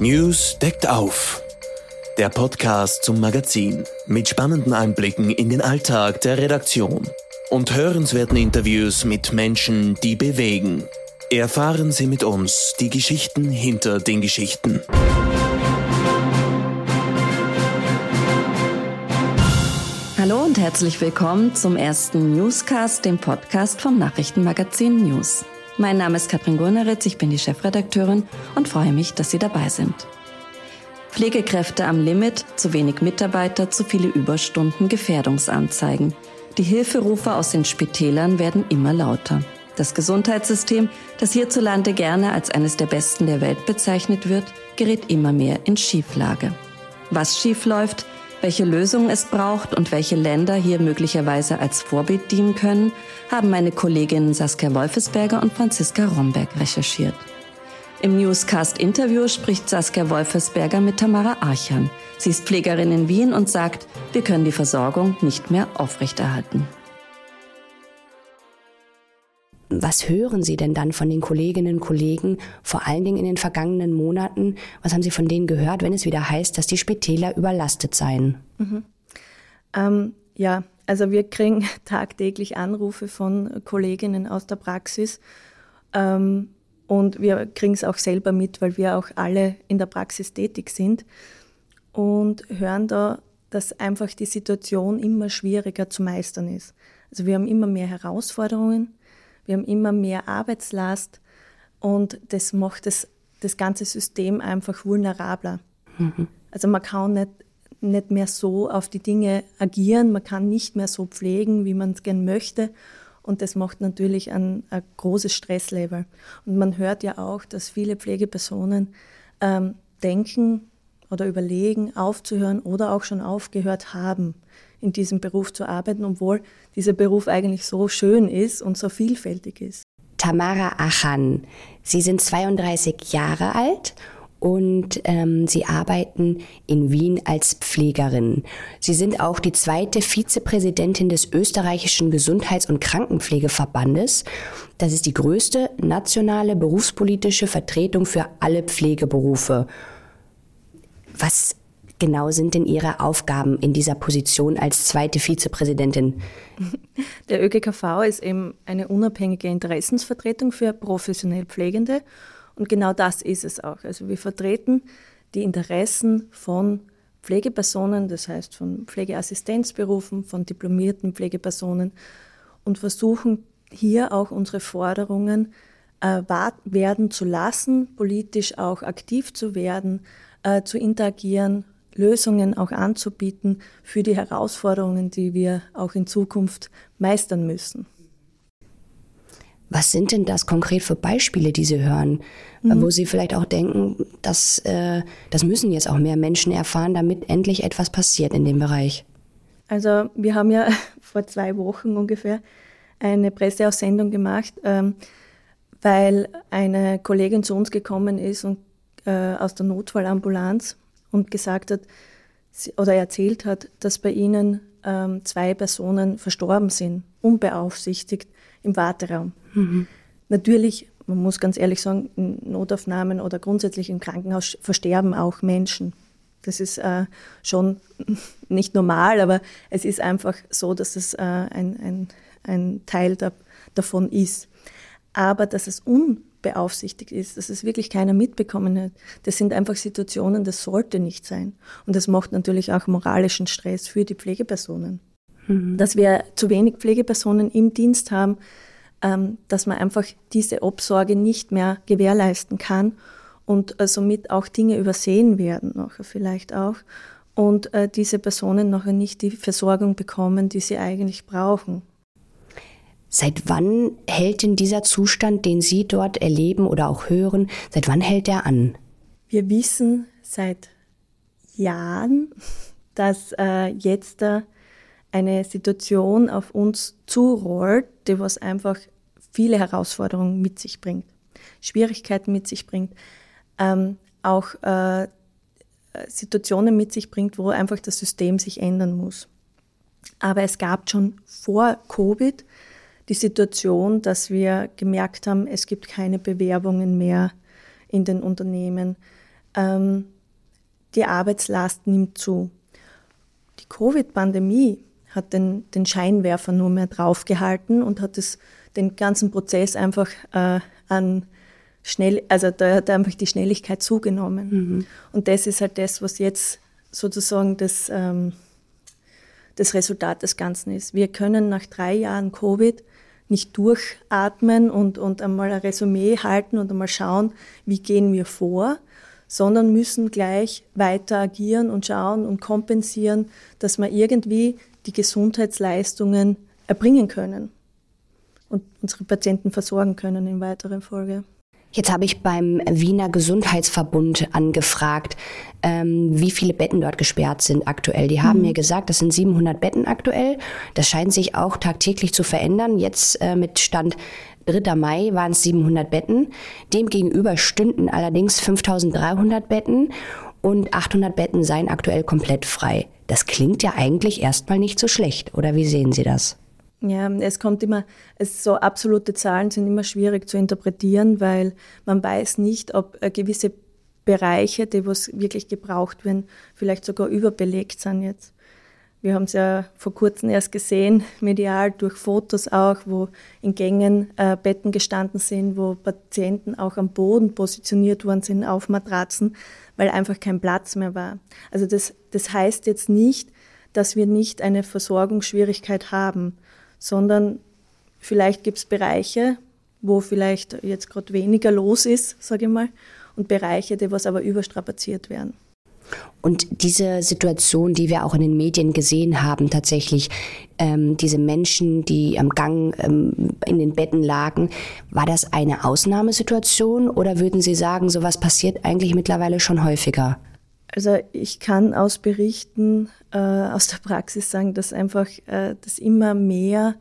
News deckt auf. Der Podcast zum Magazin mit spannenden Einblicken in den Alltag der Redaktion und hörenswerten Interviews mit Menschen, die bewegen. Erfahren Sie mit uns die Geschichten hinter den Geschichten. Hallo und herzlich willkommen zum ersten Newscast, dem Podcast vom Nachrichtenmagazin News. Mein Name ist Katrin Gurneritz, ich bin die Chefredakteurin und freue mich, dass Sie dabei sind. Pflegekräfte am Limit, zu wenig Mitarbeiter, zu viele Überstunden, Gefährdungsanzeigen. Die Hilferufe aus den Spitälern werden immer lauter. Das Gesundheitssystem, das hierzulande gerne als eines der besten der Welt bezeichnet wird, gerät immer mehr in Schieflage. Was schief läuft, welche Lösungen es braucht und welche Länder hier möglicherweise als Vorbild dienen können, haben meine Kolleginnen Saskia Wolfesberger und Franziska Romberg recherchiert. Im Newscast-Interview spricht Saskia Wolfesberger mit Tamara Archan. Sie ist Pflegerin in Wien und sagt, wir können die Versorgung nicht mehr aufrechterhalten. Was hören Sie denn dann von den Kolleginnen und Kollegen, vor allen Dingen in den vergangenen Monaten? Was haben Sie von denen gehört, wenn es wieder heißt, dass die Spitäler überlastet seien? Mhm. Ähm, ja, also wir kriegen tagtäglich Anrufe von Kolleginnen aus der Praxis ähm, und wir kriegen es auch selber mit, weil wir auch alle in der Praxis tätig sind und hören da, dass einfach die Situation immer schwieriger zu meistern ist. Also wir haben immer mehr Herausforderungen wir haben immer mehr Arbeitslast und das macht das, das ganze System einfach vulnerabler. Mhm. Also man kann nicht, nicht mehr so auf die Dinge agieren, man kann nicht mehr so pflegen, wie man es gern möchte. Und das macht natürlich ein, ein, großes Stresslevel. Und man hört ja auch, dass viele Pflegepersonen ähm, denken oder überlegen, aufzuhören oder auch schon aufgehört haben in diesem Beruf zu arbeiten, obwohl dieser Beruf eigentlich so schön ist und so vielfältig ist. Tamara Achan, Sie sind 32 Jahre alt und ähm, Sie arbeiten in Wien als Pflegerin. Sie sind auch die zweite Vizepräsidentin des österreichischen Gesundheits- und Krankenpflegeverbandes. Das ist die größte nationale berufspolitische Vertretung für alle Pflegeberufe. Was genau sind denn Ihre Aufgaben in dieser Position als zweite Vizepräsidentin? Der ÖGKV ist eben eine unabhängige Interessensvertretung für professionell Pflegende und genau das ist es auch. Also wir vertreten die Interessen von Pflegepersonen, das heißt von Pflegeassistenzberufen, von diplomierten Pflegepersonen und versuchen hier auch unsere Forderungen äh, werden zu lassen, politisch auch aktiv zu werden, äh, zu interagieren Lösungen auch anzubieten für die Herausforderungen, die wir auch in Zukunft meistern müssen. Was sind denn das konkret für Beispiele, die Sie hören, mhm. wo Sie vielleicht auch denken, dass äh, das müssen jetzt auch mehr Menschen erfahren, damit endlich etwas passiert in dem Bereich? Also wir haben ja vor zwei Wochen ungefähr eine Presseaussendung gemacht, ähm, weil eine Kollegin zu uns gekommen ist und äh, aus der Notfallambulanz und gesagt hat oder erzählt hat, dass bei ihnen ähm, zwei Personen verstorben sind, unbeaufsichtigt im Warteraum. Mhm. Natürlich, man muss ganz ehrlich sagen, in Notaufnahmen oder grundsätzlich im Krankenhaus versterben auch Menschen. Das ist äh, schon nicht normal, aber es ist einfach so, dass es äh, ein, ein, ein Teil da, davon ist. Aber dass es un beaufsichtigt ist, dass es wirklich keiner mitbekommen hat. Das sind einfach Situationen, das sollte nicht sein. Und das macht natürlich auch moralischen Stress für die Pflegepersonen. Mhm. Dass wir zu wenig Pflegepersonen im Dienst haben, ähm, dass man einfach diese Obsorge nicht mehr gewährleisten kann und äh, somit auch Dinge übersehen werden, nachher vielleicht auch. Und äh, diese Personen nachher nicht die Versorgung bekommen, die sie eigentlich brauchen. Seit wann hält denn dieser Zustand, den Sie dort erleben oder auch hören, seit wann hält er an? Wir wissen seit Jahren, dass äh, jetzt äh, eine Situation auf uns zurollt, die was einfach viele Herausforderungen mit sich bringt, Schwierigkeiten mit sich bringt, ähm, auch äh, Situationen mit sich bringt, wo einfach das System sich ändern muss. Aber es gab schon vor Covid die Situation, dass wir gemerkt haben, es gibt keine Bewerbungen mehr in den Unternehmen. ähm, die Arbeitslast nimmt zu. Die Covid-Pandemie hat den, den Scheinwerfer nur mehr draufgehalten und hat es, den ganzen Prozess einfach äh, an schnell, also da hat einfach die Schnelligkeit zugenommen. Mhm. Und das ist halt das, was jetzt sozusagen das, ähm, das Resultat des Ganzen ist. Wir können nach drei Jahren Covid nicht durchatmen und, und einmal ein Resümee halten und einmal schauen, wie gehen wir vor, sondern müssen gleich weiter agieren und schauen und kompensieren, dass wir irgendwie die Gesundheitsleistungen erbringen können und unsere Patienten versorgen können in weiterer Folge. Jetzt habe ich beim Wiener Gesundheitsverbund angefragt, ähm, wie viele Betten dort gesperrt sind aktuell. Die haben mhm. mir gesagt, das sind 700 Betten aktuell. Das scheint sich auch tagtäglich zu verändern. Jetzt äh, mit Stand 3. Mai waren es 700 Betten. Demgegenüber stünden allerdings 5300 Betten und 800 Betten seien aktuell komplett frei. Das klingt ja eigentlich erstmal nicht so schlecht, oder wie sehen Sie das? Ja, es kommt immer, es so absolute Zahlen sind immer schwierig zu interpretieren, weil man weiß nicht, ob äh, gewisse Bereiche, die was wirklich gebraucht werden, vielleicht sogar überbelegt sind jetzt. Wir haben es ja vor kurzem erst gesehen, medial durch Fotos auch, wo in Gängen äh, Betten gestanden sind, wo Patienten auch am Boden positioniert worden sind auf Matratzen, weil einfach kein Platz mehr war. Also das, das heißt jetzt nicht, dass wir nicht eine Versorgungsschwierigkeit haben sondern vielleicht gibt es Bereiche, wo vielleicht jetzt gerade weniger los ist, sage ich mal, und Bereiche, die was aber überstrapaziert werden. Und diese Situation, die wir auch in den Medien gesehen haben, tatsächlich, ähm, diese Menschen, die am Gang ähm, in den Betten lagen, war das eine Ausnahmesituation oder würden Sie sagen, sowas passiert eigentlich mittlerweile schon häufiger? Also ich kann aus Berichten äh, aus der Praxis sagen, dass einfach äh, das immer mehr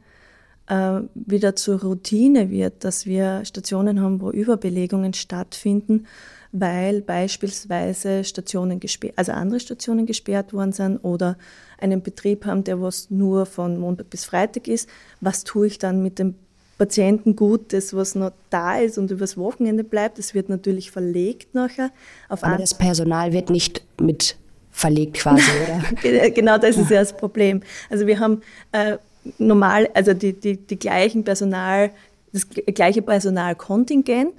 äh, wieder zur Routine wird, dass wir Stationen haben, wo Überbelegungen stattfinden, weil beispielsweise Stationen gesperrt, also andere Stationen gesperrt worden sind oder einen Betrieb haben, der was nur von Montag bis Freitag ist. Was tue ich dann mit dem Patienten gut, das was noch da ist und übers Wochenende bleibt. Das wird natürlich verlegt nachher. Auf Aber das Personal wird nicht mit verlegt quasi, oder? genau, das ist ja das Problem. Also wir haben äh, normal, also die, die, die gleichen Personal, das gleiche Personalkontingent,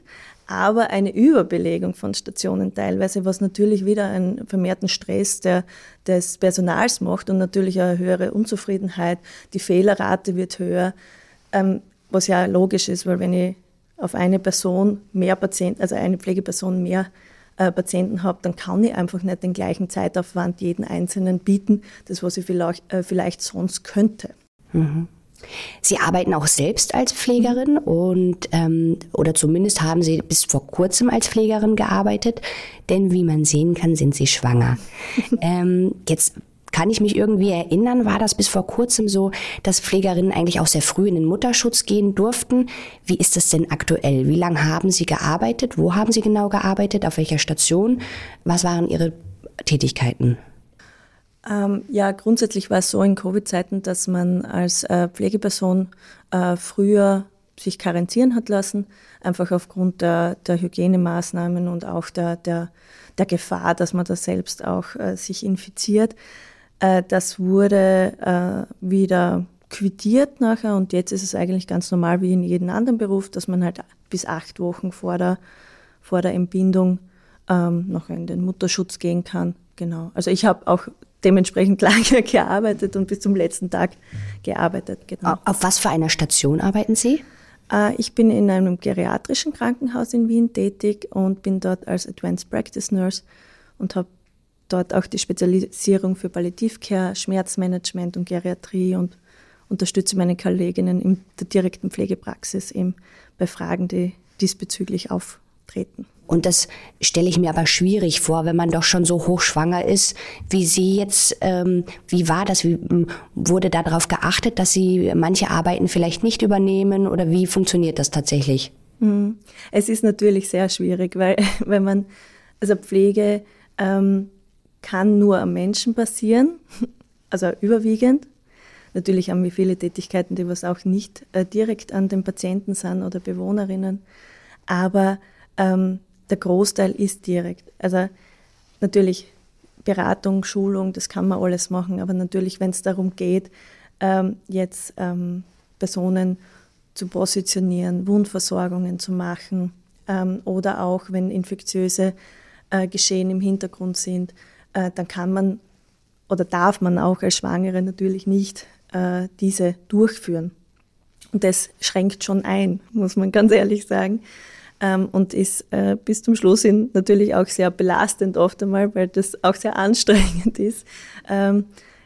aber eine Überbelegung von Stationen teilweise, was natürlich wieder einen vermehrten Stress der, des Personals macht und natürlich eine höhere Unzufriedenheit. Die Fehlerrate wird höher. Ähm, was ja logisch ist, weil wenn ich auf eine Person mehr Patienten, also eine Pflegeperson mehr äh, Patienten habe, dann kann ich einfach nicht den gleichen Zeitaufwand jeden Einzelnen bieten, das was ich vielleicht, äh, vielleicht sonst könnte. Mhm. Sie arbeiten auch selbst als Pflegerin und ähm, oder zumindest haben Sie bis vor kurzem als Pflegerin gearbeitet, denn wie man sehen kann, sind Sie schwanger. ähm, jetzt kann ich mich irgendwie erinnern, war das bis vor kurzem so, dass Pflegerinnen eigentlich auch sehr früh in den Mutterschutz gehen durften. Wie ist das denn aktuell? Wie lange haben Sie gearbeitet? Wo haben Sie genau gearbeitet? Auf welcher Station? Was waren Ihre Tätigkeiten? Ähm, ja, grundsätzlich war es so in Covid-Zeiten, dass man als äh, Pflegeperson äh, früher sich karenzieren hat lassen, einfach aufgrund der, der Hygienemaßnahmen und auch der, der, der Gefahr, dass man da selbst auch äh, sich infiziert. Äh, das wurde äh, wieder quittiert nachher und jetzt ist es eigentlich ganz normal wie in jedem anderen Beruf, dass man halt bis acht Wochen vor der, vor der Entbindung ähm, noch in den Mutterschutz gehen kann. Genau. Also ich habe auch dementsprechend lange gearbeitet und bis zum letzten Tag gearbeitet. Genau. Auf was für einer Station arbeiten Sie? Äh, ich bin in einem geriatrischen Krankenhaus in Wien tätig und bin dort als Advanced Practice Nurse und habe dort auch die Spezialisierung für Palliativcare, Schmerzmanagement und Geriatrie und unterstütze meine Kolleginnen in der direkten Pflegepraxis eben bei Fragen, die diesbezüglich auftreten. Und das stelle ich mir aber schwierig vor, wenn man doch schon so hochschwanger ist, wie Sie jetzt, ähm, wie war das? Wie, wurde darauf geachtet, dass Sie manche Arbeiten vielleicht nicht übernehmen oder wie funktioniert das tatsächlich? Hm. Es ist natürlich sehr schwierig, weil wenn man, also Pflege ähm, kann nur am Menschen passieren, also überwiegend. Natürlich haben wir viele Tätigkeiten, die was auch nicht äh, direkt an den Patienten sind oder Bewohnerinnen. Aber ähm, der Großteil ist direkt. Also natürlich Beratung, Schulung, das kann man alles machen, aber natürlich, wenn es darum geht, ähm, jetzt ähm, Personen zu positionieren, Wundversorgungen zu machen ähm, oder auch wenn infektiöse äh, Geschehen im Hintergrund sind, äh, dann kann man oder darf man auch als Schwangere natürlich nicht äh, diese durchführen. Und das schränkt schon ein, muss man ganz ehrlich sagen. Ähm, und ist äh, bis zum Schluss hin natürlich auch sehr belastend oft einmal, weil das auch sehr anstrengend ist, ähm,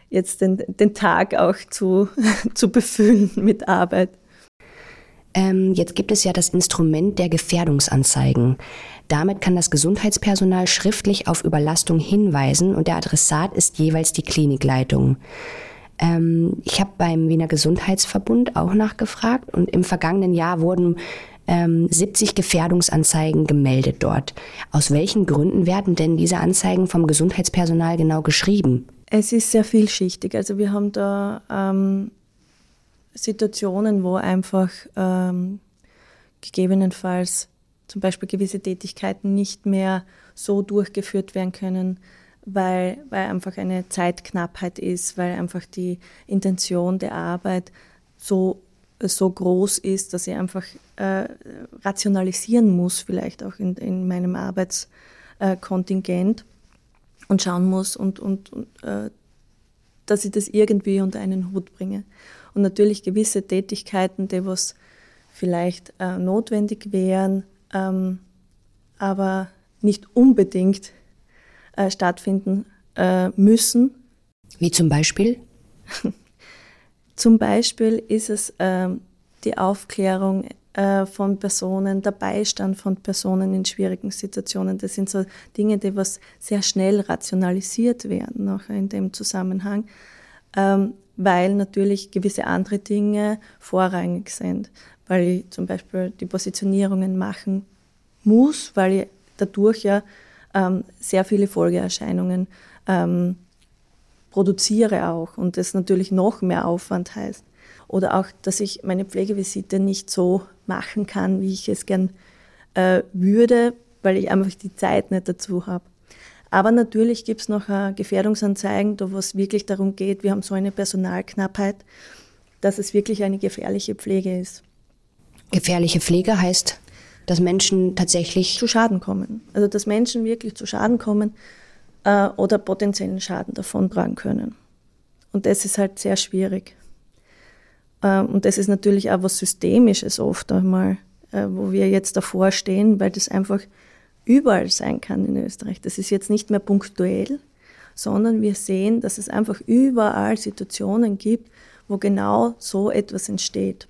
jetzt den, den Tag auch zu, zu befüllen mit Arbeit. Ähm, jetzt gibt es ja das Instrument der Gefährdungsanzeigen. Damit kann das Gesundheitspersonal schriftlich auf Überlastung hinweisen und der Adressat ist jeweils die Klinikleitung. Ähm, ich habe beim Wiener Gesundheitsverbund auch nachgefragt und im vergangenen Jahr wurden ähm, 70 Gefährdungsanzeigen gemeldet dort. Aus welchen Gründen werden denn diese Anzeigen vom Gesundheitspersonal genau geschrieben? Es ist sehr vielschichtig. Also wir haben da ähm, Situationen, wo einfach ähm, gegebenenfalls zum Beispiel gewisse Tätigkeiten nicht mehr so durchgeführt werden können, weil, weil einfach eine Zeitknappheit ist, weil einfach die Intention der Arbeit so, so groß ist, dass ich einfach äh, rationalisieren muss, vielleicht auch in, in meinem Arbeitskontingent äh, und schauen muss und, und, und äh, dass ich das irgendwie unter einen Hut bringe. Und natürlich gewisse Tätigkeiten, die was vielleicht äh, notwendig wären, ähm, aber nicht unbedingt äh, stattfinden äh, müssen. Wie zum Beispiel? zum Beispiel ist es ähm, die Aufklärung äh, von Personen, der Beistand von Personen in schwierigen Situationen. Das sind so Dinge, die was sehr schnell rationalisiert werden, auch in dem Zusammenhang. Ähm, weil natürlich gewisse andere Dinge vorrangig sind, weil ich zum Beispiel die Positionierungen machen muss, weil ich dadurch ja ähm, sehr viele Folgeerscheinungen ähm, produziere auch und das natürlich noch mehr Aufwand heißt. Oder auch, dass ich meine Pflegevisite nicht so machen kann, wie ich es gern äh, würde, weil ich einfach die Zeit nicht dazu habe. Aber natürlich gibt es noch äh, Gefährdungsanzeigen, da wo es wirklich darum geht, wir haben so eine Personalknappheit, dass es wirklich eine gefährliche Pflege ist. Gefährliche Pflege heißt, dass Menschen tatsächlich zu Schaden kommen. Also dass Menschen wirklich zu Schaden kommen äh, oder potenziellen Schaden davontragen können. Und das ist halt sehr schwierig. Ähm, und das ist natürlich auch was Systemisches oft einmal, äh, wo wir jetzt davor stehen, weil das einfach überall sein kann in Österreich. Das ist jetzt nicht mehr punktuell, sondern wir sehen, dass es einfach überall Situationen gibt, wo genau so etwas entsteht.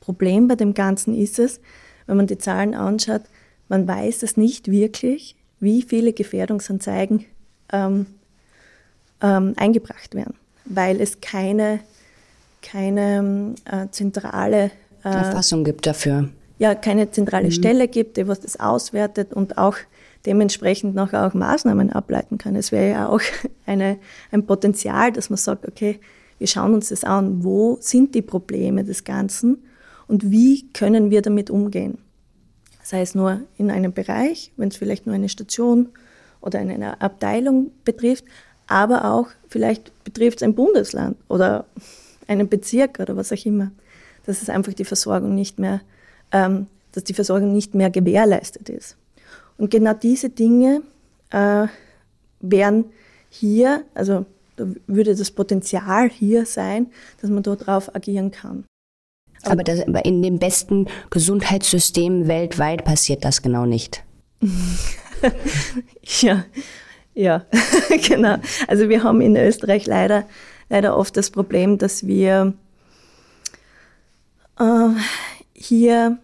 Problem bei dem Ganzen ist es, wenn man die Zahlen anschaut, man weiß es nicht wirklich, wie viele Gefährdungsanzeigen ähm, ähm, eingebracht werden, weil es keine, keine äh, zentrale äh, Erfassung gibt dafür ja keine zentrale mhm. Stelle gibt, die was das auswertet und auch dementsprechend nachher auch Maßnahmen ableiten kann. Es wäre ja auch eine, ein Potenzial, dass man sagt, okay, wir schauen uns das an, wo sind die Probleme des Ganzen und wie können wir damit umgehen. Sei es nur in einem Bereich, wenn es vielleicht nur eine Station oder eine Abteilung betrifft, aber auch vielleicht betrifft es ein Bundesland oder einen Bezirk oder was auch immer, dass es einfach die Versorgung nicht mehr ähm, dass die Versorgung nicht mehr gewährleistet ist. Und genau diese Dinge äh, wären hier, also da würde das Potenzial hier sein, dass man darauf agieren kann. Aber das, in dem besten Gesundheitssystem weltweit passiert das genau nicht. ja, ja, genau. Also wir haben in Österreich leider, leider oft das Problem, dass wir äh, hier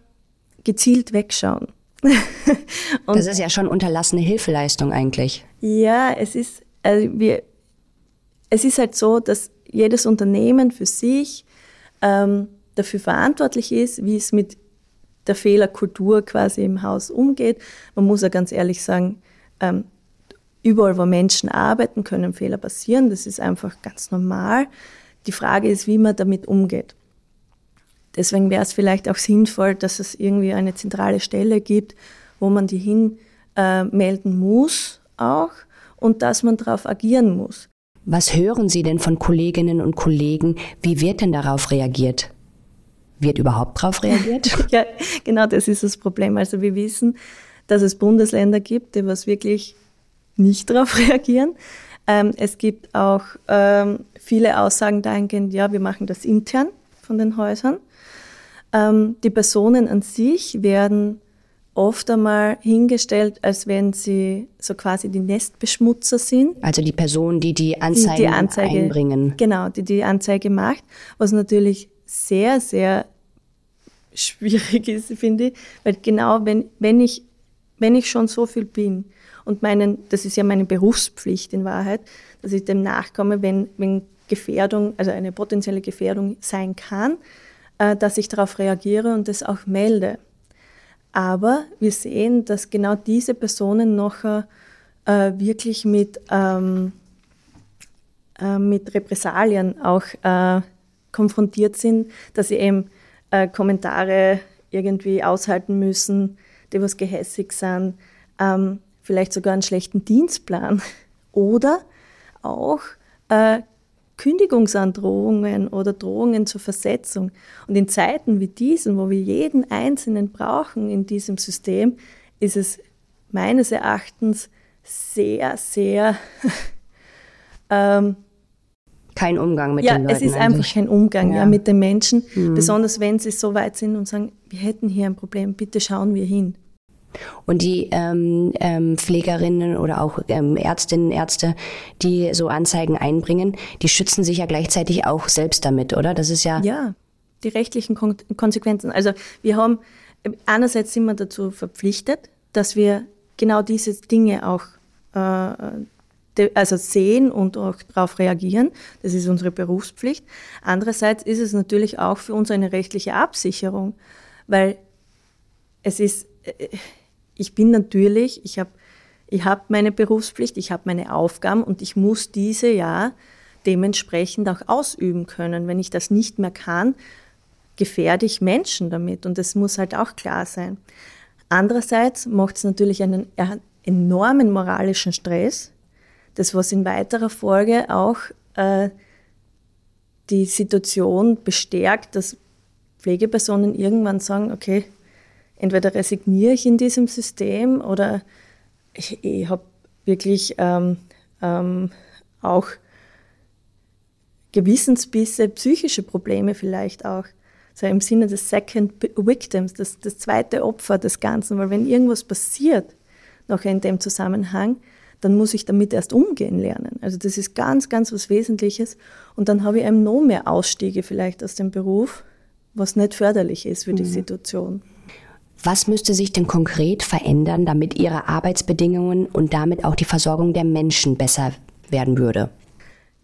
gezielt wegschauen. das ist ja schon unterlassene Hilfeleistung eigentlich. Ja, es ist, also wir, es ist halt so, dass jedes Unternehmen für sich ähm, dafür verantwortlich ist, wie es mit der Fehlerkultur quasi im Haus umgeht. Man muss ja ganz ehrlich sagen, ähm, überall, wo Menschen arbeiten, können Fehler passieren. Das ist einfach ganz normal. Die Frage ist, wie man damit umgeht. Deswegen wäre es vielleicht auch sinnvoll, dass es irgendwie eine zentrale Stelle gibt, wo man die hinmelden äh, muss auch und dass man darauf agieren muss. Was hören Sie denn von Kolleginnen und Kollegen? Wie wird denn darauf reagiert? Wird überhaupt darauf reagiert? ja, genau das ist das Problem. Also wir wissen, dass es Bundesländer gibt, die was wirklich nicht darauf reagieren. Ähm, es gibt auch ähm, viele Aussagen dahingehend, ja, wir machen das intern von den Häusern. Ähm, die Personen an sich werden oft einmal hingestellt, als wenn sie so quasi die Nestbeschmutzer sind. Also die Person, die die Anzeige, die, die Anzeige einbringen. Genau, die die Anzeige macht, was natürlich sehr, sehr schwierig ist, finde ich, weil genau wenn, wenn ich, wenn ich schon so viel bin und meinen, das ist ja meine Berufspflicht in Wahrheit, dass ich dem nachkomme, wenn, wenn Gefährdung, also eine potenzielle Gefährdung sein kann, äh, dass ich darauf reagiere und das auch melde. Aber wir sehen, dass genau diese Personen noch äh, wirklich mit, ähm, äh, mit Repressalien auch äh, konfrontiert sind, dass sie eben äh, Kommentare irgendwie aushalten müssen, die was gehässig sind, ähm, vielleicht sogar einen schlechten Dienstplan oder auch äh, Kündigungsandrohungen oder Drohungen zur Versetzung. Und in Zeiten wie diesen, wo wir jeden Einzelnen brauchen in diesem System, ist es meines Erachtens sehr, sehr ähm, kein Umgang mit ja, den Leuten. Ja, es ist eigentlich. einfach kein Umgang ja. ja mit den Menschen, mhm. besonders wenn sie so weit sind und sagen, wir hätten hier ein Problem, bitte schauen wir hin. Und die ähm, ähm, Pflegerinnen oder auch ähm, Ärztinnen, Ärzte, die so Anzeigen einbringen, die schützen sich ja gleichzeitig auch selbst damit, oder? Das ist ja. Ja, die rechtlichen Kon Konsequenzen. Also wir haben, einerseits sind wir dazu verpflichtet, dass wir genau diese Dinge auch äh, also sehen und auch darauf reagieren. Das ist unsere Berufspflicht. Andererseits ist es natürlich auch für uns eine rechtliche Absicherung, weil es ist, äh, ich bin natürlich, ich habe ich hab meine Berufspflicht, ich habe meine Aufgaben und ich muss diese ja dementsprechend auch ausüben können. Wenn ich das nicht mehr kann, gefährde ich Menschen damit und das muss halt auch klar sein. Andererseits macht es natürlich einen enormen moralischen Stress, das was in weiterer Folge auch äh, die Situation bestärkt, dass Pflegepersonen irgendwann sagen, okay, entweder resigniere ich in diesem System oder ich, ich habe wirklich ähm, ähm, auch Gewissensbisse, psychische Probleme vielleicht auch. So im Sinne des Second Victims, das, das zweite Opfer des Ganzen. Weil wenn irgendwas passiert, noch in dem Zusammenhang, dann muss ich damit erst umgehen lernen. Also das ist ganz, ganz was Wesentliches. Und dann habe ich eben noch mehr Ausstiege vielleicht aus dem Beruf, was nicht förderlich ist für die mhm. Situation. Was müsste sich denn konkret verändern, damit Ihre Arbeitsbedingungen und damit auch die Versorgung der Menschen besser werden würde?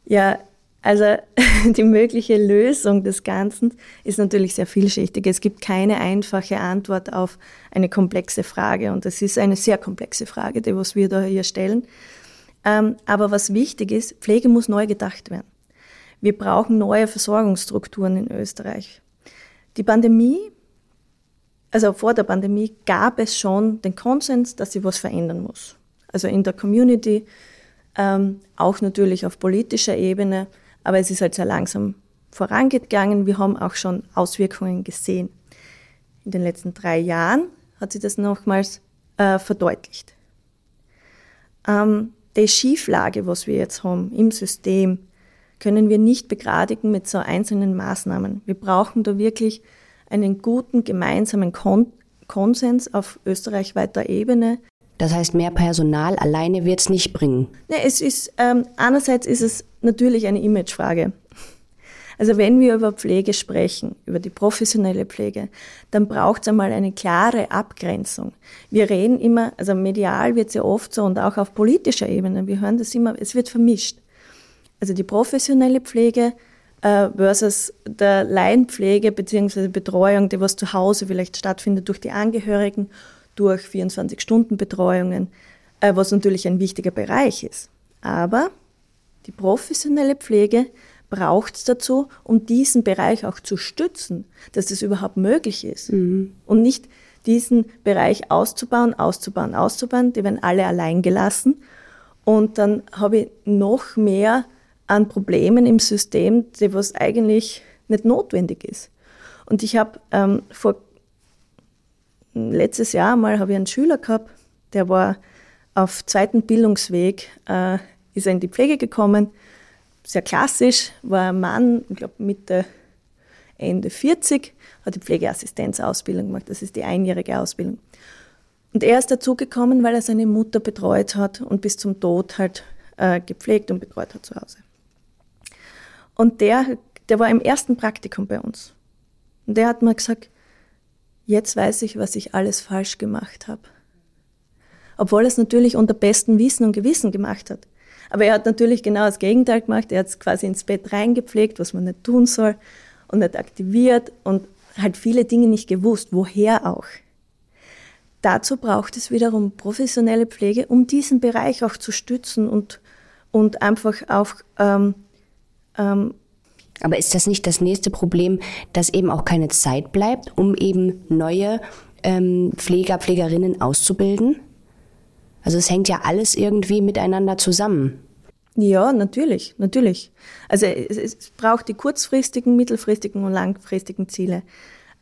Ja, also die mögliche Lösung des Ganzen ist natürlich sehr vielschichtig. Es gibt keine einfache Antwort auf eine komplexe Frage und es ist eine sehr komplexe Frage, die was wir da hier stellen. Ähm, aber was wichtig ist, Pflege muss neu gedacht werden. Wir brauchen neue Versorgungsstrukturen in Österreich. Die Pandemie also vor der Pandemie gab es schon den Konsens, dass sich was verändern muss. Also in der Community, ähm, auch natürlich auf politischer Ebene, aber es ist halt sehr langsam vorangegangen. Wir haben auch schon Auswirkungen gesehen. In den letzten drei Jahren hat sich das nochmals äh, verdeutlicht. Ähm, die Schieflage, was wir jetzt haben im System, können wir nicht begradigen mit so einzelnen Maßnahmen. Wir brauchen da wirklich einen guten gemeinsamen Kon Konsens auf österreichweiter Ebene. Das heißt, mehr Personal alleine wird es nicht bringen. Nee, es ist, ähm, einerseits ist es natürlich eine Imagefrage. Also wenn wir über Pflege sprechen, über die professionelle Pflege, dann braucht es einmal eine klare Abgrenzung. Wir reden immer, also medial wird es ja oft so und auch auf politischer Ebene, wir hören das immer, es wird vermischt. Also die professionelle Pflege versus der Laienpflege bzw. Betreuung, die was zu Hause vielleicht stattfindet durch die Angehörigen, durch 24-Stunden-Betreuungen, äh, was natürlich ein wichtiger Bereich ist. Aber die professionelle Pflege braucht es dazu, um diesen Bereich auch zu stützen, dass das überhaupt möglich ist. Mhm. Und nicht diesen Bereich auszubauen, auszubauen, auszubauen. Die werden alle allein gelassen. Und dann habe ich noch mehr an Problemen im System, die was eigentlich nicht notwendig ist. Und ich habe ähm, vor letztes Jahr mal habe ich einen Schüler gehabt, der war auf zweiten Bildungsweg, äh, ist er in die Pflege gekommen, sehr klassisch, war ein Mann, ich glaube Mitte, Ende 40, hat die Pflegeassistenzausbildung gemacht, das ist die einjährige Ausbildung. Und er ist dazugekommen, weil er seine Mutter betreut hat und bis zum Tod halt äh, gepflegt und betreut hat zu Hause. Und der, der war im ersten Praktikum bei uns. Und der hat mir gesagt, jetzt weiß ich, was ich alles falsch gemacht habe. Obwohl er es natürlich unter bestem Wissen und Gewissen gemacht hat. Aber er hat natürlich genau das Gegenteil gemacht. Er hat es quasi ins Bett reingepflegt, was man nicht tun soll und nicht aktiviert und halt viele Dinge nicht gewusst, woher auch. Dazu braucht es wiederum professionelle Pflege, um diesen Bereich auch zu stützen und, und einfach auch ähm, ähm, aber ist das nicht das nächste Problem, dass eben auch keine Zeit bleibt, um eben neue ähm, Pfleger, Pflegerinnen auszubilden? Also es hängt ja alles irgendwie miteinander zusammen. Ja, natürlich, natürlich. Also es, es braucht die kurzfristigen, mittelfristigen und langfristigen Ziele.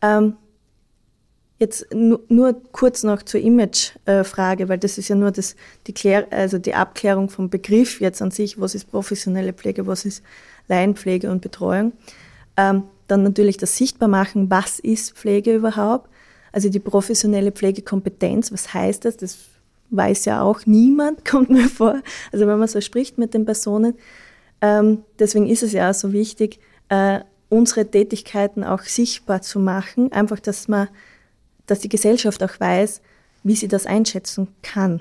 Ähm, jetzt nur, nur, kurz noch zur Image-Frage, weil das ist ja nur das, die, Klär, also die Abklärung vom Begriff jetzt an sich, was ist professionelle Pflege, was ist Laienpflege und Betreuung. Ähm, dann natürlich das Sichtbarmachen, was ist Pflege überhaupt? Also die professionelle Pflegekompetenz, was heißt das? Das weiß ja auch niemand, kommt mir vor. Also wenn man so spricht mit den Personen. Ähm, deswegen ist es ja auch so wichtig, äh, unsere Tätigkeiten auch sichtbar zu machen. Einfach, dass man, dass die Gesellschaft auch weiß, wie sie das einschätzen kann.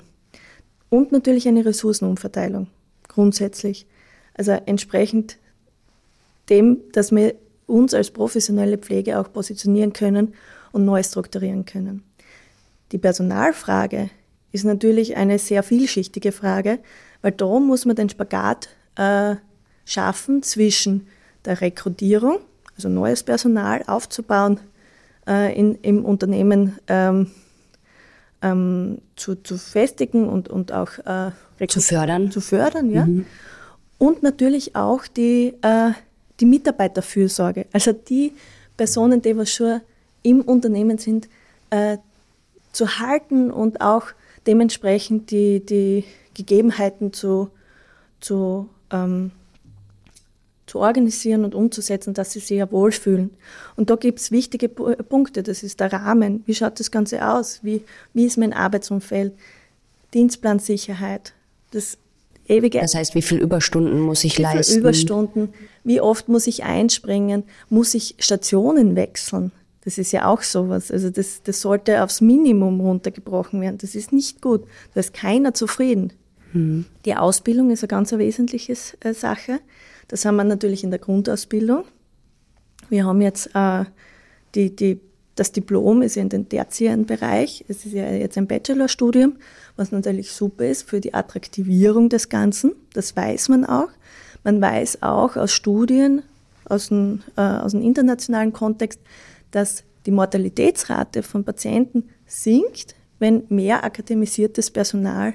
Und natürlich eine Ressourcenumverteilung, grundsätzlich. Also entsprechend dem, dass wir uns als professionelle Pflege auch positionieren können und neu strukturieren können. Die Personalfrage ist natürlich eine sehr vielschichtige Frage, weil da muss man den Spagat äh, schaffen zwischen der Rekrutierung, also neues Personal aufzubauen, äh, in, im Unternehmen ähm, ähm, zu, zu festigen und, und auch äh, zu fördern. Zu fördern, ja. Mhm. Und natürlich auch die äh, die Mitarbeiterfürsorge, also die Personen, die was schon im Unternehmen sind, äh, zu halten und auch dementsprechend die, die Gegebenheiten zu, zu, ähm, zu organisieren und umzusetzen, dass sie sich ja wohlfühlen. Und da gibt es wichtige Punkte. Das ist der Rahmen. Wie schaut das Ganze aus? Wie, wie ist mein Arbeitsumfeld? Dienstplansicherheit. Das ewige. Das heißt, wie viele Überstunden muss ich wie leisten? Wie Überstunden? Wie oft muss ich einspringen? Muss ich Stationen wechseln? Das ist ja auch sowas. Also das, das sollte aufs Minimum runtergebrochen werden. Das ist nicht gut. Da ist keiner zufrieden. Mhm. Die Ausbildung ist eine ganz wesentliche äh, Sache. Das haben wir natürlich in der Grundausbildung. Wir haben jetzt äh, die, die das Diplom ist ja in den tertiären Bereich. Es ist ja jetzt ein Bachelorstudium, was natürlich super ist für die Attraktivierung des Ganzen. Das weiß man auch. Man weiß auch aus Studien, aus dem, äh, aus dem internationalen Kontext, dass die Mortalitätsrate von Patienten sinkt, wenn mehr akademisiertes Personal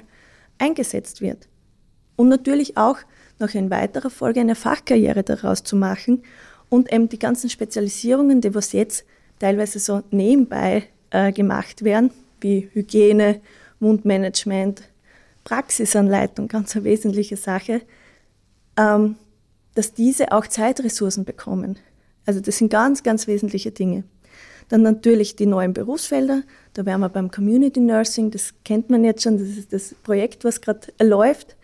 eingesetzt wird. Und natürlich auch noch in weiterer Folge eine Fachkarriere daraus zu machen und eben die ganzen Spezialisierungen, die was jetzt teilweise so nebenbei äh, gemacht werden, wie Hygiene, Mundmanagement, Praxisanleitung, ganz eine wesentliche Sache, ähm, dass diese auch Zeitressourcen bekommen. Also das sind ganz, ganz wesentliche Dinge. Dann natürlich die neuen Berufsfelder. Da wären wir beim Community Nursing, das kennt man jetzt schon, das ist das Projekt, was gerade läuft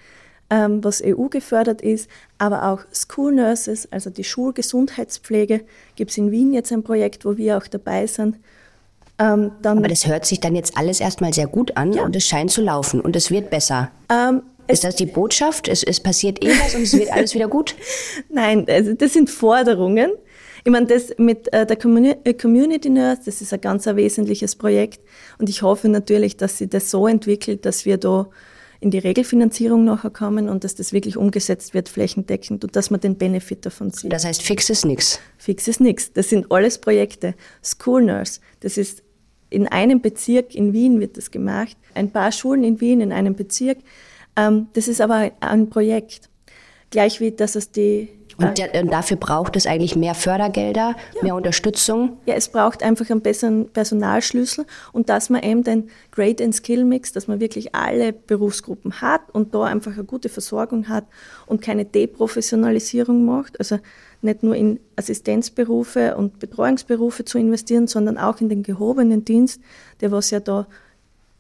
ähm, was EU gefördert ist, aber auch School Nurses, also die Schulgesundheitspflege. Gibt es in Wien jetzt ein Projekt, wo wir auch dabei sind. Ähm, aber das hört sich dann jetzt alles erstmal sehr gut an ja. und es scheint zu laufen und es wird besser. Ähm, ist das die Botschaft? Es, es passiert eh was und es wird alles wieder gut? Nein, also das sind Forderungen. Ich meine, das mit äh, der äh, Community Nurse, das ist ein ganz ein wesentliches Projekt und ich hoffe natürlich, dass sie das so entwickelt, dass wir da in die Regelfinanzierung nachher kommen und dass das wirklich umgesetzt wird flächendeckend und dass man den Benefit davon sieht. Das heißt, fix ist nichts. Fix ist nichts. Das sind alles Projekte. School Nurse, das ist in einem Bezirk in Wien wird das gemacht, ein paar Schulen in Wien in einem Bezirk. Ähm, das ist aber ein Projekt. Gleich wie, dass es die und, der, und, dafür braucht es eigentlich mehr Fördergelder, ja. mehr Unterstützung? Ja, es braucht einfach einen besseren Personalschlüssel und dass man eben den Grade and Skill Mix, dass man wirklich alle Berufsgruppen hat und da einfach eine gute Versorgung hat und keine Deprofessionalisierung macht. Also nicht nur in Assistenzberufe und Betreuungsberufe zu investieren, sondern auch in den gehobenen Dienst, der was ja da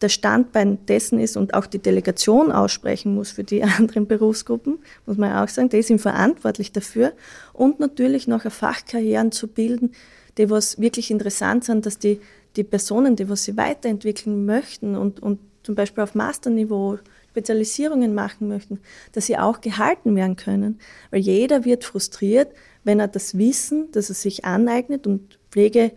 der Standbein dessen ist und auch die Delegation aussprechen muss für die anderen Berufsgruppen, muss man auch sagen, die sind verantwortlich dafür. Und natürlich nachher Fachkarrieren zu bilden, die was wirklich interessant sind, dass die, die Personen, die was sie weiterentwickeln möchten und, und zum Beispiel auf Masterniveau Spezialisierungen machen möchten, dass sie auch gehalten werden können. Weil jeder wird frustriert, wenn er das Wissen, das er sich aneignet und Pflege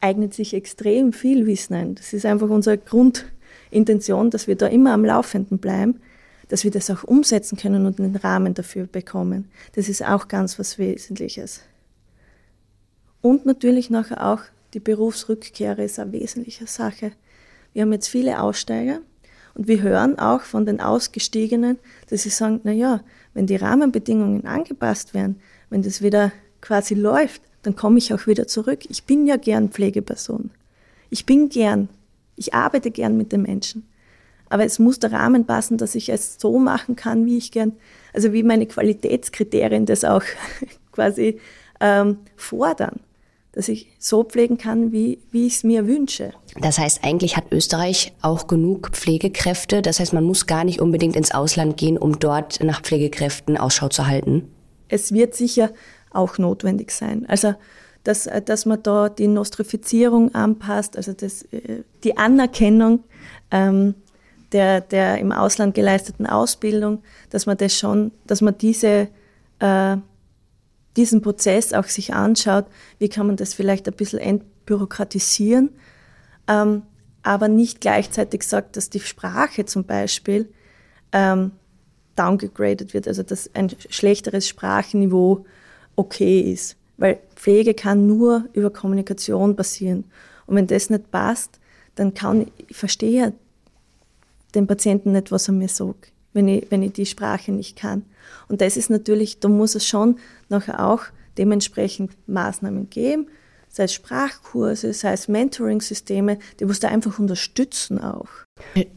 eignet sich extrem viel Wissen ein. Das ist einfach unser Grund, Intention, dass wir da immer am Laufenden bleiben, dass wir das auch umsetzen können und einen Rahmen dafür bekommen. Das ist auch ganz was Wesentliches. Und natürlich nachher auch die Berufsrückkehre ist eine wesentliche Sache. Wir haben jetzt viele Aussteiger und wir hören auch von den Ausgestiegenen, dass sie sagen, na ja, wenn die Rahmenbedingungen angepasst werden, wenn das wieder quasi läuft, dann komme ich auch wieder zurück. Ich bin ja gern Pflegeperson. Ich bin gern ich arbeite gern mit den Menschen. Aber es muss der Rahmen passen, dass ich es so machen kann, wie ich gern, also wie meine Qualitätskriterien das auch quasi ähm, fordern. Dass ich so pflegen kann, wie, wie ich es mir wünsche. Das heißt, eigentlich hat Österreich auch genug Pflegekräfte. Das heißt, man muss gar nicht unbedingt ins Ausland gehen, um dort nach Pflegekräften Ausschau zu halten. Es wird sicher auch notwendig sein. Also dass, äh, dass man da die Nostrifizierung anpasst, also das, äh, die Anerkennung ähm, der, der im Ausland geleisteten Ausbildung, dass man das schon, dass man diese, äh, diesen Prozess auch sich anschaut, wie kann man das vielleicht ein bisschen entbürokratisieren, ähm, aber nicht gleichzeitig sagt, dass die Sprache zum Beispiel ähm, downgegradet wird, also dass ein schlechteres Sprachniveau okay ist. Weil Pflege kann nur über Kommunikation passieren. Und wenn das nicht passt, dann kann ich verstehe den Patienten nicht, was er mir sagt, wenn ich, wenn ich die Sprache nicht kann. Und das ist natürlich, da muss es schon nachher auch dementsprechend Maßnahmen geben, sei es Sprachkurse, sei es Mentoring-Systeme, die muss da einfach unterstützen auch.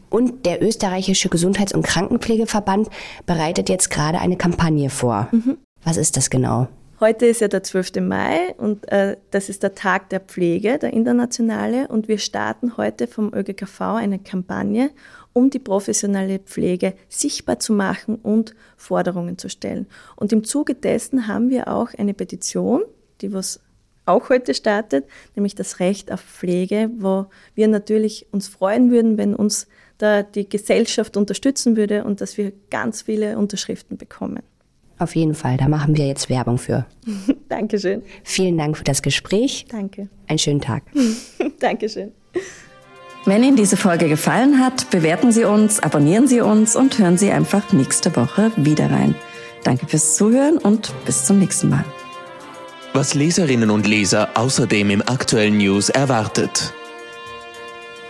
Und der österreichische Gesundheits- und Krankenpflegeverband bereitet jetzt gerade eine Kampagne vor. Mhm. Was ist das genau? Heute ist ja der 12. Mai und äh, das ist der Tag der Pflege, der internationale. Und wir starten heute vom ÖGKV eine Kampagne, um die professionelle Pflege sichtbar zu machen und Forderungen zu stellen. Und im Zuge dessen haben wir auch eine Petition, die was auch heute startet, nämlich das Recht auf Pflege, wo wir natürlich uns freuen würden, wenn uns da die Gesellschaft unterstützen würde und dass wir ganz viele Unterschriften bekommen. Auf jeden Fall, da machen wir jetzt Werbung für. Dankeschön. Vielen Dank für das Gespräch. Danke. Einen schönen Tag. Dankeschön. Wenn Ihnen diese Folge gefallen hat, bewerten Sie uns, abonnieren Sie uns und hören Sie einfach nächste Woche wieder rein. Danke fürs Zuhören und bis zum nächsten Mal. Was Leserinnen und Leser außerdem im aktuellen News erwartet.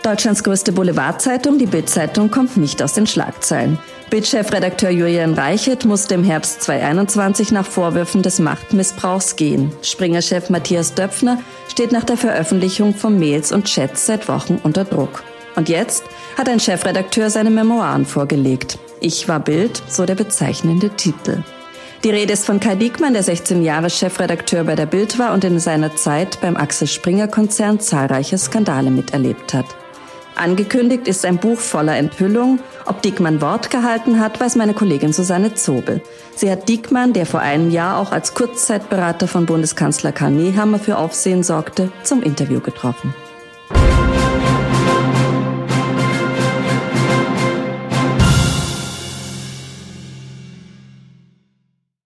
Deutschlands größte Boulevardzeitung, die Bild-Zeitung, kommt nicht aus den Schlagzeilen. Bild-Chefredakteur Julian Reichert musste im Herbst 2021 nach Vorwürfen des Machtmissbrauchs gehen. Springer-Chef Matthias Döpfner steht nach der Veröffentlichung von Mails und Chats seit Wochen unter Druck. Und jetzt hat ein Chefredakteur seine Memoiren vorgelegt. Ich war Bild, so der bezeichnende Titel. Die Rede ist von Kai Diekmann, der 16 Jahre Chefredakteur bei der Bild war und in seiner Zeit beim Axel Springer Konzern zahlreiche Skandale miterlebt hat. Angekündigt ist ein Buch voller Enthüllung. Ob Diekmann Wort gehalten hat, weiß meine Kollegin Susanne Zobel. Sie hat Diekmann, der vor einem Jahr auch als Kurzzeitberater von Bundeskanzler Karl Nehammer für Aufsehen sorgte, zum Interview getroffen.